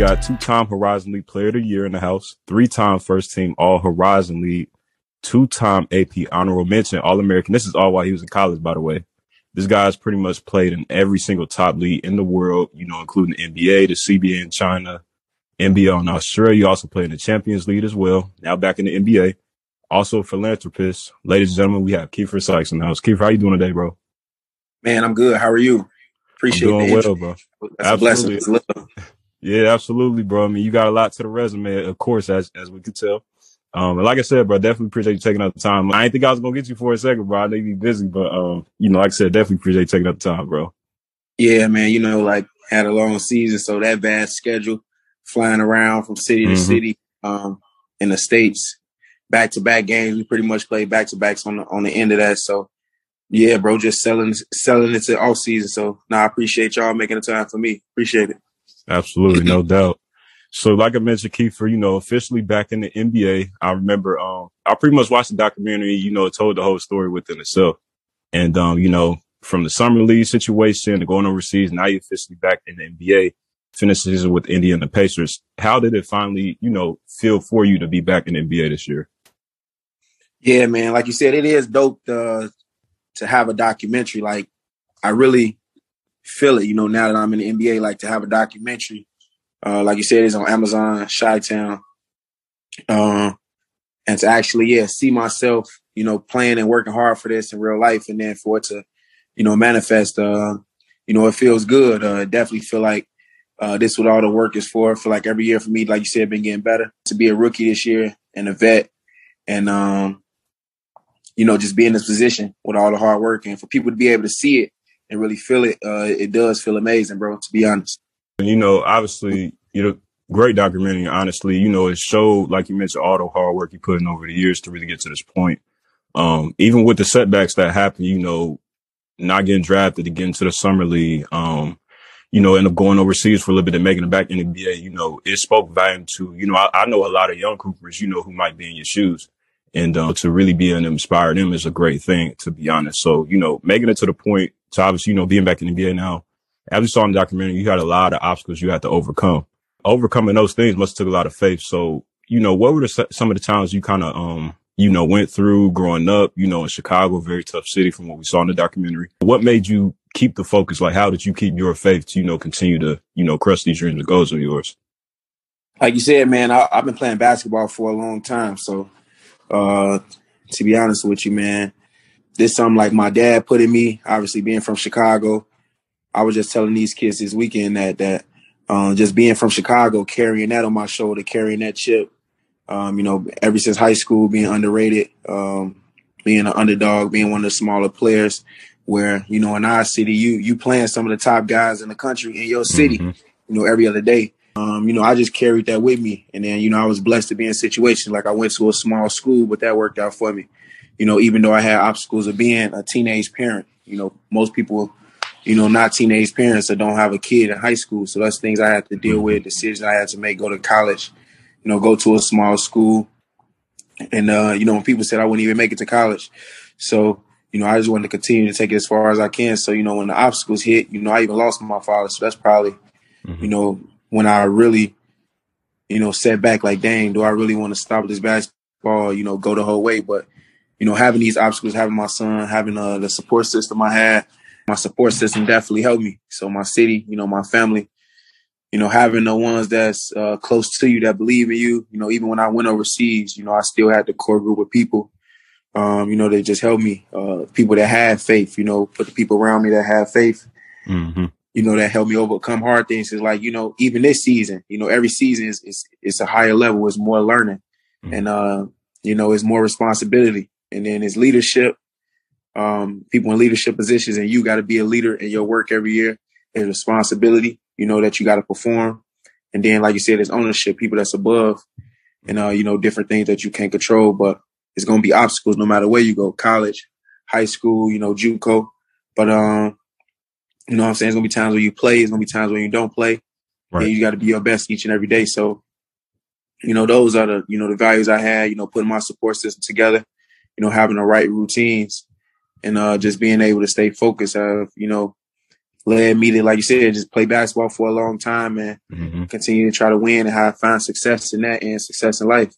got two-time Horizon League Player of the Year in the house, three-time First Team All Horizon League, two-time AP Honorable Mention All American. This is all while he was in college, by the way. This guy's pretty much played in every single top league in the world, you know, including the NBA, the CBA in China, NBL in Australia. You also played in the Champions League as well. Now back in the NBA. Also philanthropist. Ladies and gentlemen, we have Keifer Sykes in the house. Keifer, how you doing today, bro? Man, I'm good. How are you? Appreciate I'm doing well, bro. That's absolutely. a blessing. Yeah, absolutely, bro. I mean, you got a lot to the resume, of course, as as we can tell. Um, and like I said, bro, definitely appreciate you taking out the time. I didn't think I was gonna get you for a second, bro. I know you be busy, but um, you know, like I said, definitely appreciate you taking out the time, bro. Yeah, man. You know, like had a long season, so that vast schedule, flying around from city to mm-hmm. city, um, in the states, back to back games. We pretty much played back to backs on the on the end of that. So, yeah, bro, just selling selling it to all season. So, now nah, I appreciate y'all making the time for me. Appreciate it. Absolutely, no doubt. So, like I mentioned, Keifer, you know, officially back in the NBA. I remember, um, I pretty much watched the documentary. You know, it told the whole story within itself. And, um, you know, from the summer league situation to going overseas, now you're officially back in the NBA. Finished season with Indiana Pacers. How did it finally, you know, feel for you to be back in the NBA this year? Yeah, man. Like you said, it is dope to have a documentary. Like, I really feel it, you know, now that I'm in the NBA, like to have a documentary uh, like you said, it's on Amazon, Chi-Town. Uh, and to actually, yeah, see myself, you know, playing and working hard for this in real life, and then for it to, you know, manifest. Uh, you know, it feels good. Uh, definitely feel like uh, this what all the work is for. Feel like every year for me, like you said, been getting better. To be a rookie this year and a vet, and um, you know, just be in this position with all the hard work, and for people to be able to see it and really feel it, uh, it does feel amazing, bro. To be honest. You know, obviously, you know, great documentary. Honestly, you know, it showed, like you mentioned, all the hard work you put in over the years to really get to this point. Um, even with the setbacks that happened, you know, not getting drafted to the summer league, um, you know, end up going overseas for a little bit and making it back in the NBA, you know, it spoke volume to, you know, I, I know a lot of young Coopers, you know, who might be in your shoes. And uh, to really be and inspire them is a great thing, to be honest. So, you know, making it to the point to obviously, you know, being back in the NBA now, as we saw in the documentary, you had a lot of obstacles you had to overcome. Overcoming those things must have took a lot of faith. So, you know, what were the, some of the times you kind of, um, you know, went through growing up, you know, in Chicago, very tough city from what we saw in the documentary. What made you keep the focus? Like, how did you keep your faith to, you know, continue to, you know, crush these dreams and goals of yours? Like you said, man, I, have been playing basketball for a long time. So, uh, to be honest with you, man, this something like my dad put in me, obviously being from Chicago. I was just telling these kids this weekend that that um, just being from Chicago, carrying that on my shoulder, carrying that chip, um, you know, ever since high school, being underrated, um, being an underdog, being one of the smaller players, where you know in our city, you you playing some of the top guys in the country in your city, mm-hmm. you know, every other day. Um, you know, I just carried that with me, and then you know, I was blessed to be in situations like I went to a small school, but that worked out for me. You know, even though I had obstacles of being a teenage parent, you know, most people you know, not teenage parents that don't have a kid in high school. So that's things I had to deal with, decisions I had to make, go to college, you know, go to a small school. And, uh, you know, when people said I wouldn't even make it to college. So, you know, I just wanted to continue to take it as far as I can. So, you know, when the obstacles hit, you know, I even lost my father. So that's probably, mm-hmm. you know, when I really, you know, set back like, dang, do I really want to stop this basketball, you know, go the whole way? But, you know, having these obstacles, having my son, having uh, the support system I had, my support system definitely helped me. So my city, you know, my family, you know, having the ones that's uh, close to you that believe in you. You know, even when I went overseas, you know, I still had the core group of people. Um, you know, they just helped me. Uh, people that have faith. You know, put the people around me that have faith. Mm-hmm. You know, that helped me overcome hard things. Is like you know, even this season, you know, every season is is it's a higher level. It's more learning, mm-hmm. and uh, you know, it's more responsibility, and then it's leadership um, people in leadership positions, and you got to be a leader in your work every year. There's responsibility, you know, that you got to perform. And then, like you said, there's ownership, people that's above, and uh, you know, different things that you can't control. But it's gonna be obstacles no matter where you go, college, high school, you know, JUCO. But um, You know what I'm saying? It's gonna be times where you play, It's gonna be times when you don't play. Right. And you gotta be your best each and every day. So, you know, those are the, you know, the values I had, you know, putting my support system together, you know, having the right routines and uh just being able to stay focused have, you know, led me to, like you said, just play basketball for a long time and hmm continue to try to win and have find success in that and success in life.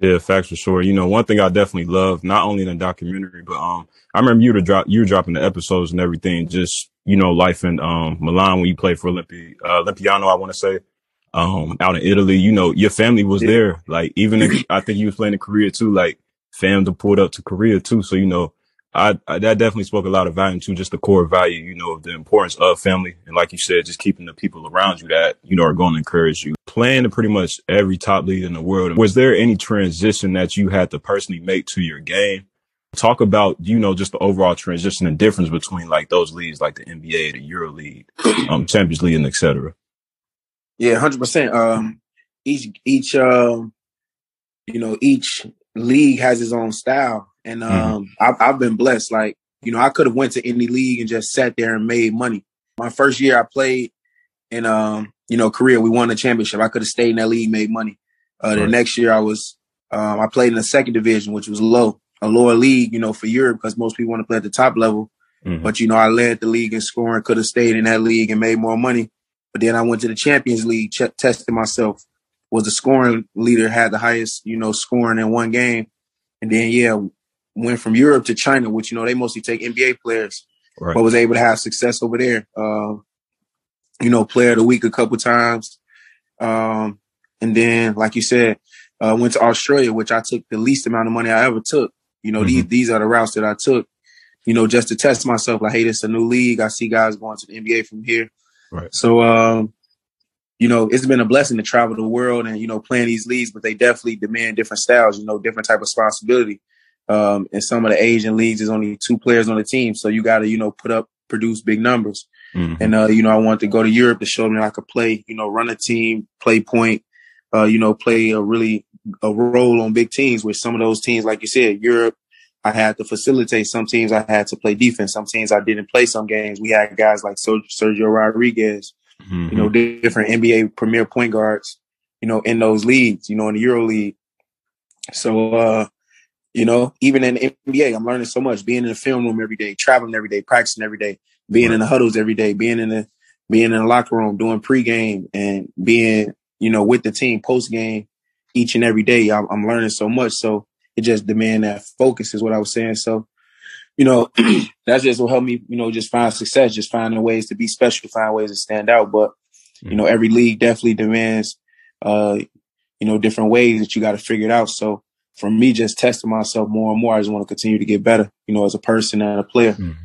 Yeah, facts for sure. You know, one thing I definitely love, not only in the documentary, but um, I remember you to drop, you were dropping the episodes and everything. Just you know, life in um Milan when you played for Olympi, uh, Olympiano, I want to say, um, out in Italy. You know, your family was Yeah. there. Like even if, I think you was playing in Korea too. Like fam to pulled up to Korea too. So you know, I, I that definitely spoke a lot of value to just the core value. You know, of the importance of family, and like you said, just keeping the people around you that you know are going to encourage you. Playing to pretty much every top league in the world. Was there any transition that you had to personally make to your game? Talk about, you know, just the overall transition and difference between like those leagues, like the NBA, the Euro League, um, Champions League, and et cetera. Yeah, hundred percent. Um, each each um, you know, each league has its own style, and um, I've, I've been blessed. Like, you know, I could have went to any league and just sat there and made money. My first year, I played in um, you know, Korea. We won the championship. I could have stayed in that league, made money. Uh, the next year, I was um, I played in the second division, which was low, a lower league, you know, for Europe because most people want to play at the top level. Mhm. But you know, I led the league in scoring, could have stayed in that league and made more money. But then I went to the Champions League, ch- tested myself. Was the scoring leader, had the highest, you know, scoring in one game. And then yeah, went from Europe to China, which you know they mostly take NBA players, Right. but was able to have success over there. Um, you know, player of the week a couple times. Um, and then, like you said, uh, went to Australia, which I took the least amount of money I ever took. You know, these these are the routes that I took. You know, just to test myself. Like, hey, this is a new league. I see guys going to the NBA from here. Right. So, um, you know, it's been a blessing to travel the world and you know playing these leagues, but they definitely demand different styles. You know, different type of responsibility. Um, in some of the Asian leagues, there's only two players on the team, so you got to you know put up, produce big numbers. Mhm. And uh, you know, I wanted to go to Europe to show them I could play, you know, run a team, play point, uh, you know, play a really a role on big teams. With some of those teams, like you said, Europe, I had to facilitate. Some teams I had to play defense. Some teams I didn't play. Some games we had guys like Sergio Rodriguez, Mhm. you know, different NBA premier point guards, you know, in those leagues, you know, in the Euro League. So, uh, you know, even in the NBA, I'm learning so much. Being in the film room every day, traveling every day, practicing every day, being in the huddles every day, being in the being in the locker room, doing pregame, and being, you know, with the team post game each and every day. I'm, I'm learning so much. So it just demand that focus is what I was saying. So, you know, that's just what helped me, you know, just find success, just finding ways to be special, find ways to stand out. But you know, every league definitely demands, uh, you know, different ways that you got to figure it out. So for me, just testing myself more and more, I just want to continue to get better, you know, as a person and a player. Mhm.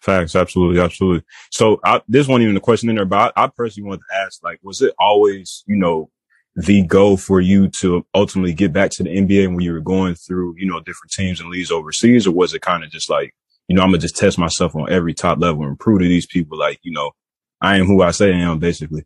Facts, absolutely, absolutely. So I, this wasn't even a question in there, but I, I personally wanted to ask, like, was it always, you know, the goal for you to ultimately get back to the NBA when you were going through, you know, different teams and leagues overseas, or was it kind of just like, you know, I'm gonna just test myself on every top level and prove to these people, like, you know, I am who I say I am, basically.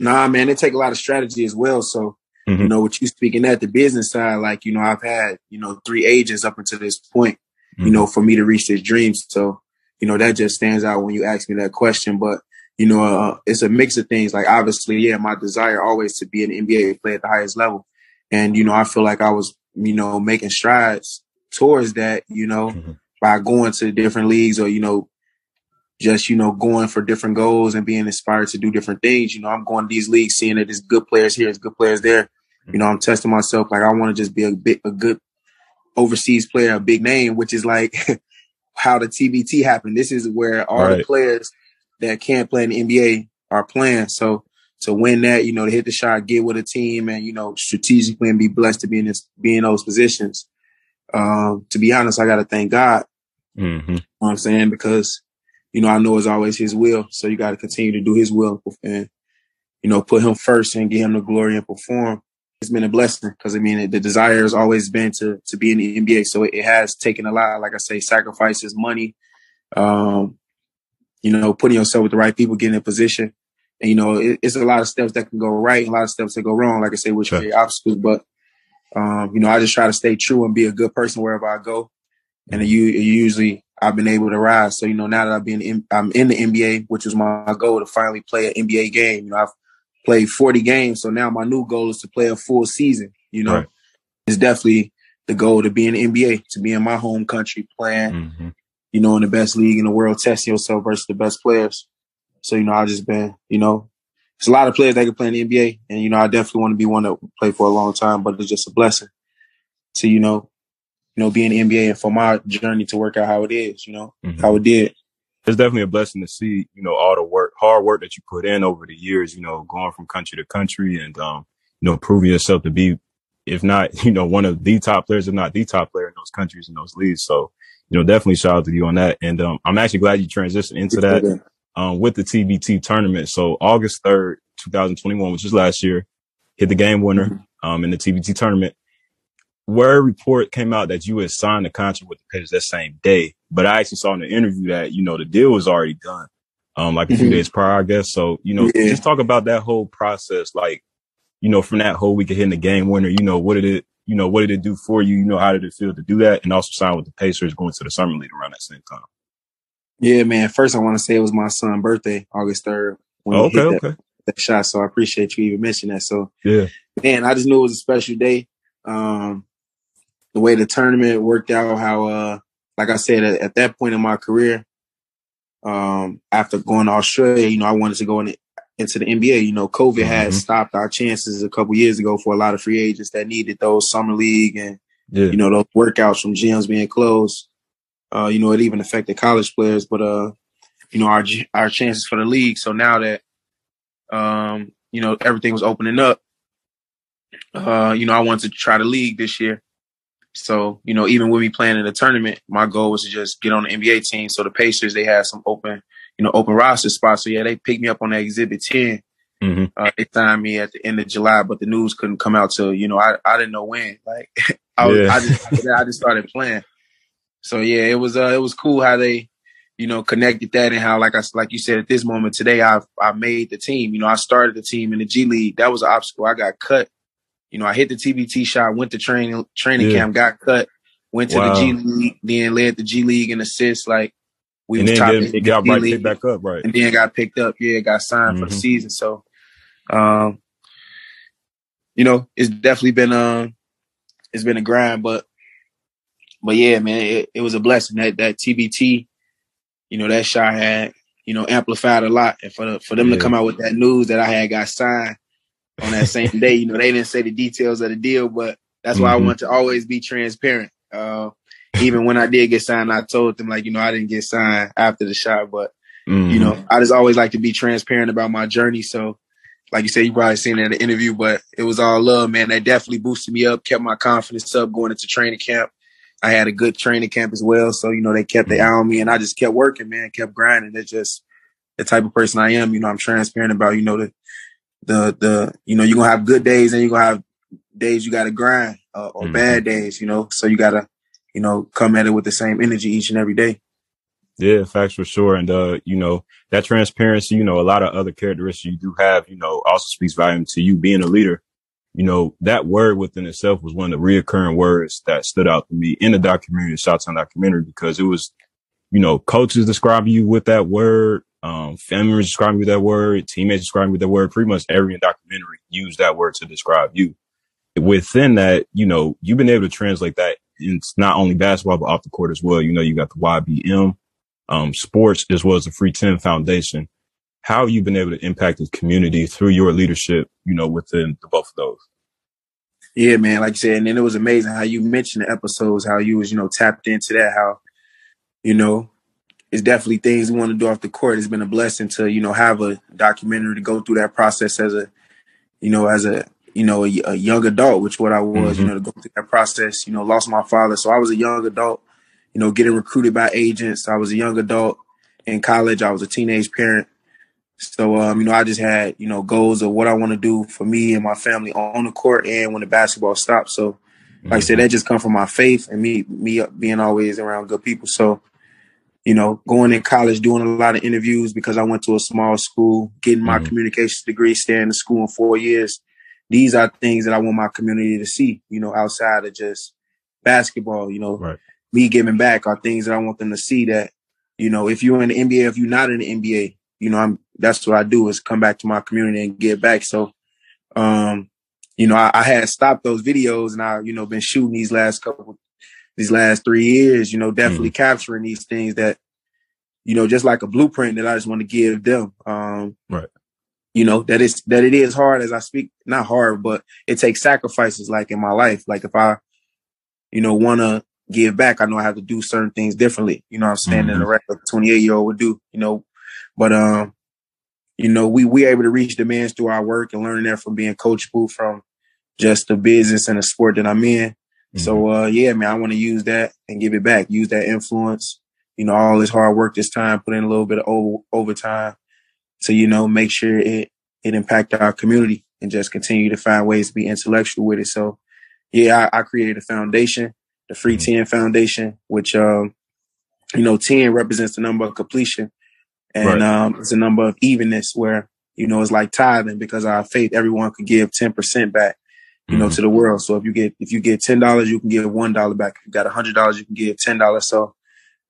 Nah, man, it take a lot of strategy as well. So, you Mhm. know, what you speaking at the business side, like, you know, I've had, you know, three agents up until this point, you Mhm. know, for me to reach this dream. So, you know, that just stands out when you ask me that question. But, you know, uh, it's a mix of things. Like, obviously, yeah, my desire always to be an NBA play at the highest level. And, you know, I feel like I was, you know, making strides towards that, you know, Mhm. by going to different leagues or, you know, just, you know, going for different goals and being inspired to do different things. You know, I'm going to these leagues, seeing that there's good players here, there's good players there. You know, I'm testing myself. Like, I want to just be a bit, a good overseas player, a big name, which is like how the TBT happened. This is where all the players that can't play in the NBA are playing. So to win that, you know, to hit the shot, get with a team and, you know, strategically and be blessed to be in this, be in those positions. Um, to be honest, I got to thank God Mhm. you know what I'm saying? Because, you know, I know it's always his will. So you got to continue to do his will and, you know, put him first and give him the glory and perform. It's been a blessing because I mean, the desire has always been to, to be in the NBA. So it, it has taken a lot, like I say, sacrifices, money, um, you know, putting yourself with the right people, getting in position. And, you know, it, it's a lot of steps that can go right, a lot of steps that go wrong, like I say, which Sure. create obstacles. But, um, you know, I just try to stay true and be a good person wherever I go. And you usually I've been able to rise. So you know, now that I've been in, I'm in the NBA, which was my goal to finally play an NBA game. You know, I've played 40 games, so now my new goal is to play a full season. You know, Right. it's definitely the goal to be in the NBA, to be in my home country playing Mhm. you know, in the best league in the world, testing yourself versus the best players. So, you know, I just been, you know, there's a lot of players that can play in the NBA. And, you know, I definitely want to be one that play for a long time, but it's just a blessing to, you know, you know, be in the NBA and for my journey to work out how it is, you know, Mhm. how it did. It's definitely a blessing to see, you know, all the work, hard work that you put in over the years, you know, going from country to country and, um, you know, proving yourself to be, if not, you know, one of the top players, if not the top player in those countries and those leagues. So, you know, definitely shout out to you on that. And, um, I'm actually glad you transitioned into that, um, with the TBT tournament. So August 3rd, 2021, which is last year, hit the game winner, um, in the TBT tournament. Word report came out that you had signed the contract with the Pacers that same day, but I actually saw in the interview that you know the deal was already done, um, like a few Mhm. days prior, I guess. So you know, Yeah. just talk about that whole process, like you know, from that whole week of hitting the game winner. You know, what did it, you know, what did it do for you? You know, how did it feel to do that, and also sign with the Pacers going to the summer league around that same time? Yeah, man. First, I want to say it was my son's birthday, August 3rd, when Oh, okay, hit that, okay, that shot. So I appreciate you even mentioning that. So, yeah, man, I just knew it was a special day. Um, the way the tournament worked out, how, uh, like I said, at, at that point in my career, um, after going to Australia, you know, I wanted to go in, into the NBA. You know, COVID had Mhm. stopped our chances a couple years ago for a lot of free agents that needed those summer league and yeah, you know those workouts from gyms being closed. Uh, you know, it even affected college players, but uh, you know our our chances for the league. So now that um, you know everything was opening up, uh, you know I wanted to try the league this year. So you know, even with me playing in the tournament, my goal was to just get on the NBA team. So the Pacers they had some open, you know, open roster spots. So yeah, they picked me up on that Exhibit Ten. hmm Uh, they signed me at the end of July, but the news couldn't come out till you know I, I didn't know when. Like I was, Yeah. I just I just started playing. So yeah, it was uh, it was cool how they you know connected that and how like I like you said at this moment today I I made the team. You know I started the team in the G League. That was an obstacle. I got cut. You know I hit the TBT shot, went to training training Yeah. camp, got cut, went to Wow. the G League, then led the G League in assists. Like we and was then top get, in the got right picked back up, right? and then got picked up. Yeah, got signed for the Mhm. season. So, um, you know, it's definitely been um, it's been a grind, but but yeah, man, it, it was a blessing that that TBT, you know, that shot had you know amplified a lot, and for the, for them Yeah. to come out with that news that I had got signed on that same day, you know, they didn't say the details of the deal, but that's why I Mhm. want to always be transparent. Uh, even when I did get signed, I told them like, you know, I didn't get signed after the shot, but Mhm. you know, I just always like to be transparent about my journey. So, like you said, you probably seen it in the interview, but it was all love, man. That definitely boosted me up, kept my confidence up going into training camp. I had a good training camp as well. So, you know, they kept their eye on me and I just kept working, man, kept grinding. It's just the type of person I am. You know, I'm transparent about, you know, the, the, the, you know, you're going to have good days and you're going to have days you got to grind uh, or Mhm. bad days, you know, so you got to, you know, come at it with the same energy each and every day. Yeah, facts for sure. And, uh, you know, that transparency, you know, a lot of other characteristics you do have, you know, also speaks volume to you being a leader. You know, that word within itself was one of the reoccurring words that stood out to me in the documentary, the Shots on documentary, because it was, you know, coaches describing you with that word, um, family members describing you with that word, teammates describing you with that word. Pretty much every documentary used that word to describe you. Within that, you know, you've been able to translate that in not only basketball, but off the court as well. You know, you got the YBM, um, sports as well as the Free 10 Foundation. How have you been able to impact the community through your leadership, you know, within the both of those? Yeah, man. Like you said, and then it was amazing how you mentioned the episodes, how you was, you know, tapped into that, how, you know, it's definitely things we want to do off the court. It's been a blessing to, you know, have a documentary to go through that process as a, you know, as a, you know, a, a young adult, which what I was, you know, to go through that process, you know, lost my father. So I was a young adult, you know, getting recruited by agents. I was a young adult in college. I was a teenage parent. So, um, you know, I just had, you know, goals of what I want to do for me and my family on the court and when the basketball stops. So, like I said, that just come from my faith and me, me being always around good people. So, you know, going in college, doing a lot of interviews because I went to a small school, getting my Mhm. communications degree, staying in school in four years. These are things that I want my community to see, you know, outside of just basketball, you know, Right. me giving back are things that I want them to see that, you know, if you're in the NBA, if you're not in the NBA, you know, I'm that's what I do is come back to my community and give back. So um, you know, I, I had stopped those videos and I, you know, been shooting these last couple these last three years, you know, definitely mm. capturing these things that, you know, just like a blueprint that I just want to give them. Um, right. You know, that is, that it is hard as I speak, not hard, but it takes sacrifices like in my life. Like if I, you know, want to give back, I know I have to do certain things differently. You know I'm saying? Mm-hmm. Than a regular 28 year old would do, you know, but, um, you know, we, we able to reach demands through our work and learning that from being coachable from just the business and the sport that I'm in. Mm-hmm. So uh, yeah, man, I want to use that and give it back. Use that influence. You know, all this hard work this time, put in a little bit of over, overtime to you know make sure it it impact our community and just continue to find ways to be intellectual with it. So yeah, I, I created a foundation, the Free mm-hmm. 10 Foundation, which um, you know, 10 represents the number of completion. And right. um, it's a number of evenness where, you know, it's like tithing because our faith, everyone could give 10% back you know, mm-hmm. to the world. So if you get if you get ten dollars, you can give one dollar back. If you got a hundred dollars, you can give ten dollars. So,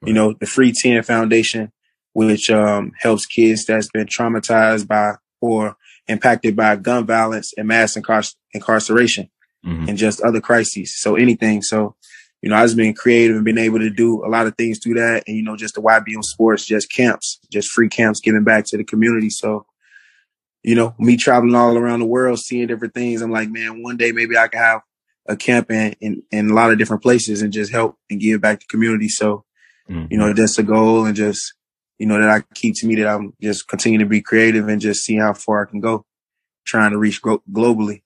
you know, the Free Ten Foundation, which um, helps kids that's been traumatized by or impacted by gun violence and mass incar- incarceration mm-hmm. and just other crises. So anything. So, you know, I've been creative and been able to do a lot of things through that. And, you know, just the YBM sports, just camps, just free camps, giving back to the community. So, you know, me traveling all around the world, seeing different things. I'm like, man, one day maybe I can have a camp in, in, in a lot of different places and just help and give back to community. So, mm-hmm. you know, that's a goal and just, you know, that I keep to me that I'm just continue to be creative and just see how far I can go trying to reach gro- globally.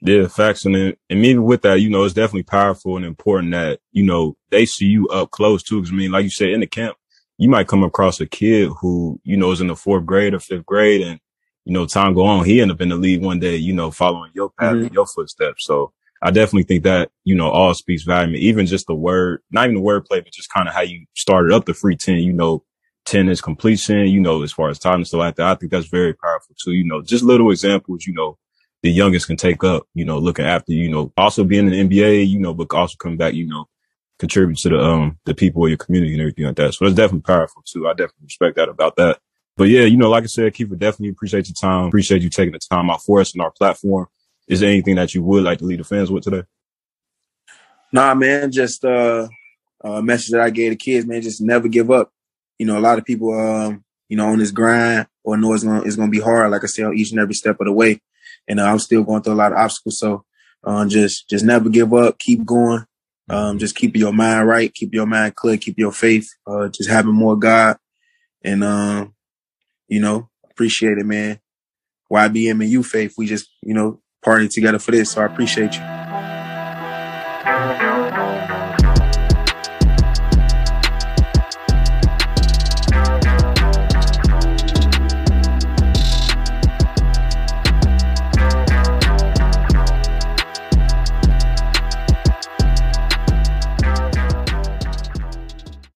Yeah, facts. And then, and even with that, you know, it's definitely powerful and important that, you know, they see you up close too. Cause I mean, like you said, in the camp, you might come across a kid who, you know, is in the fourth grade or fifth grade and you know, time go on, he end up in the league one day, you know, following your path mm-hmm. your footsteps. So I definitely think that, you know, all speaks volume. Even just the word, not even the word play, but just kind of how you started up the free 10, you know, 10 is completion, you know, as far as time and stuff like that. I think that's very powerful too. You know, just little examples, you know, the youngest can take up, you know, looking after, you know, also being in the NBA, you know, but also come back, you know, contribute to the, um, the people of your community and everything like that. So it's definitely powerful too. I definitely respect that about that. But yeah, you know, like I said, Keifer, definitely appreciate your time. Appreciate you taking the time out for us and our platform. Is there anything that you would like to leave the fans with today? Nah, man, just uh, a message that I gave the kids, man, just never give up. You know, a lot of people, um, you know, on this grind or know it's gonna, it's gonna be hard. Like I said, each and every step of the way, and uh, I'm still going through a lot of obstacles. So, uh, just, just never give up. Keep going. Um, just keep your mind right. Keep your mind clear. Keep your faith. Uh, just having more God, and um, you know, appreciate it, man. YBM and you, Faith, we just, you know, party together for this. So I appreciate you.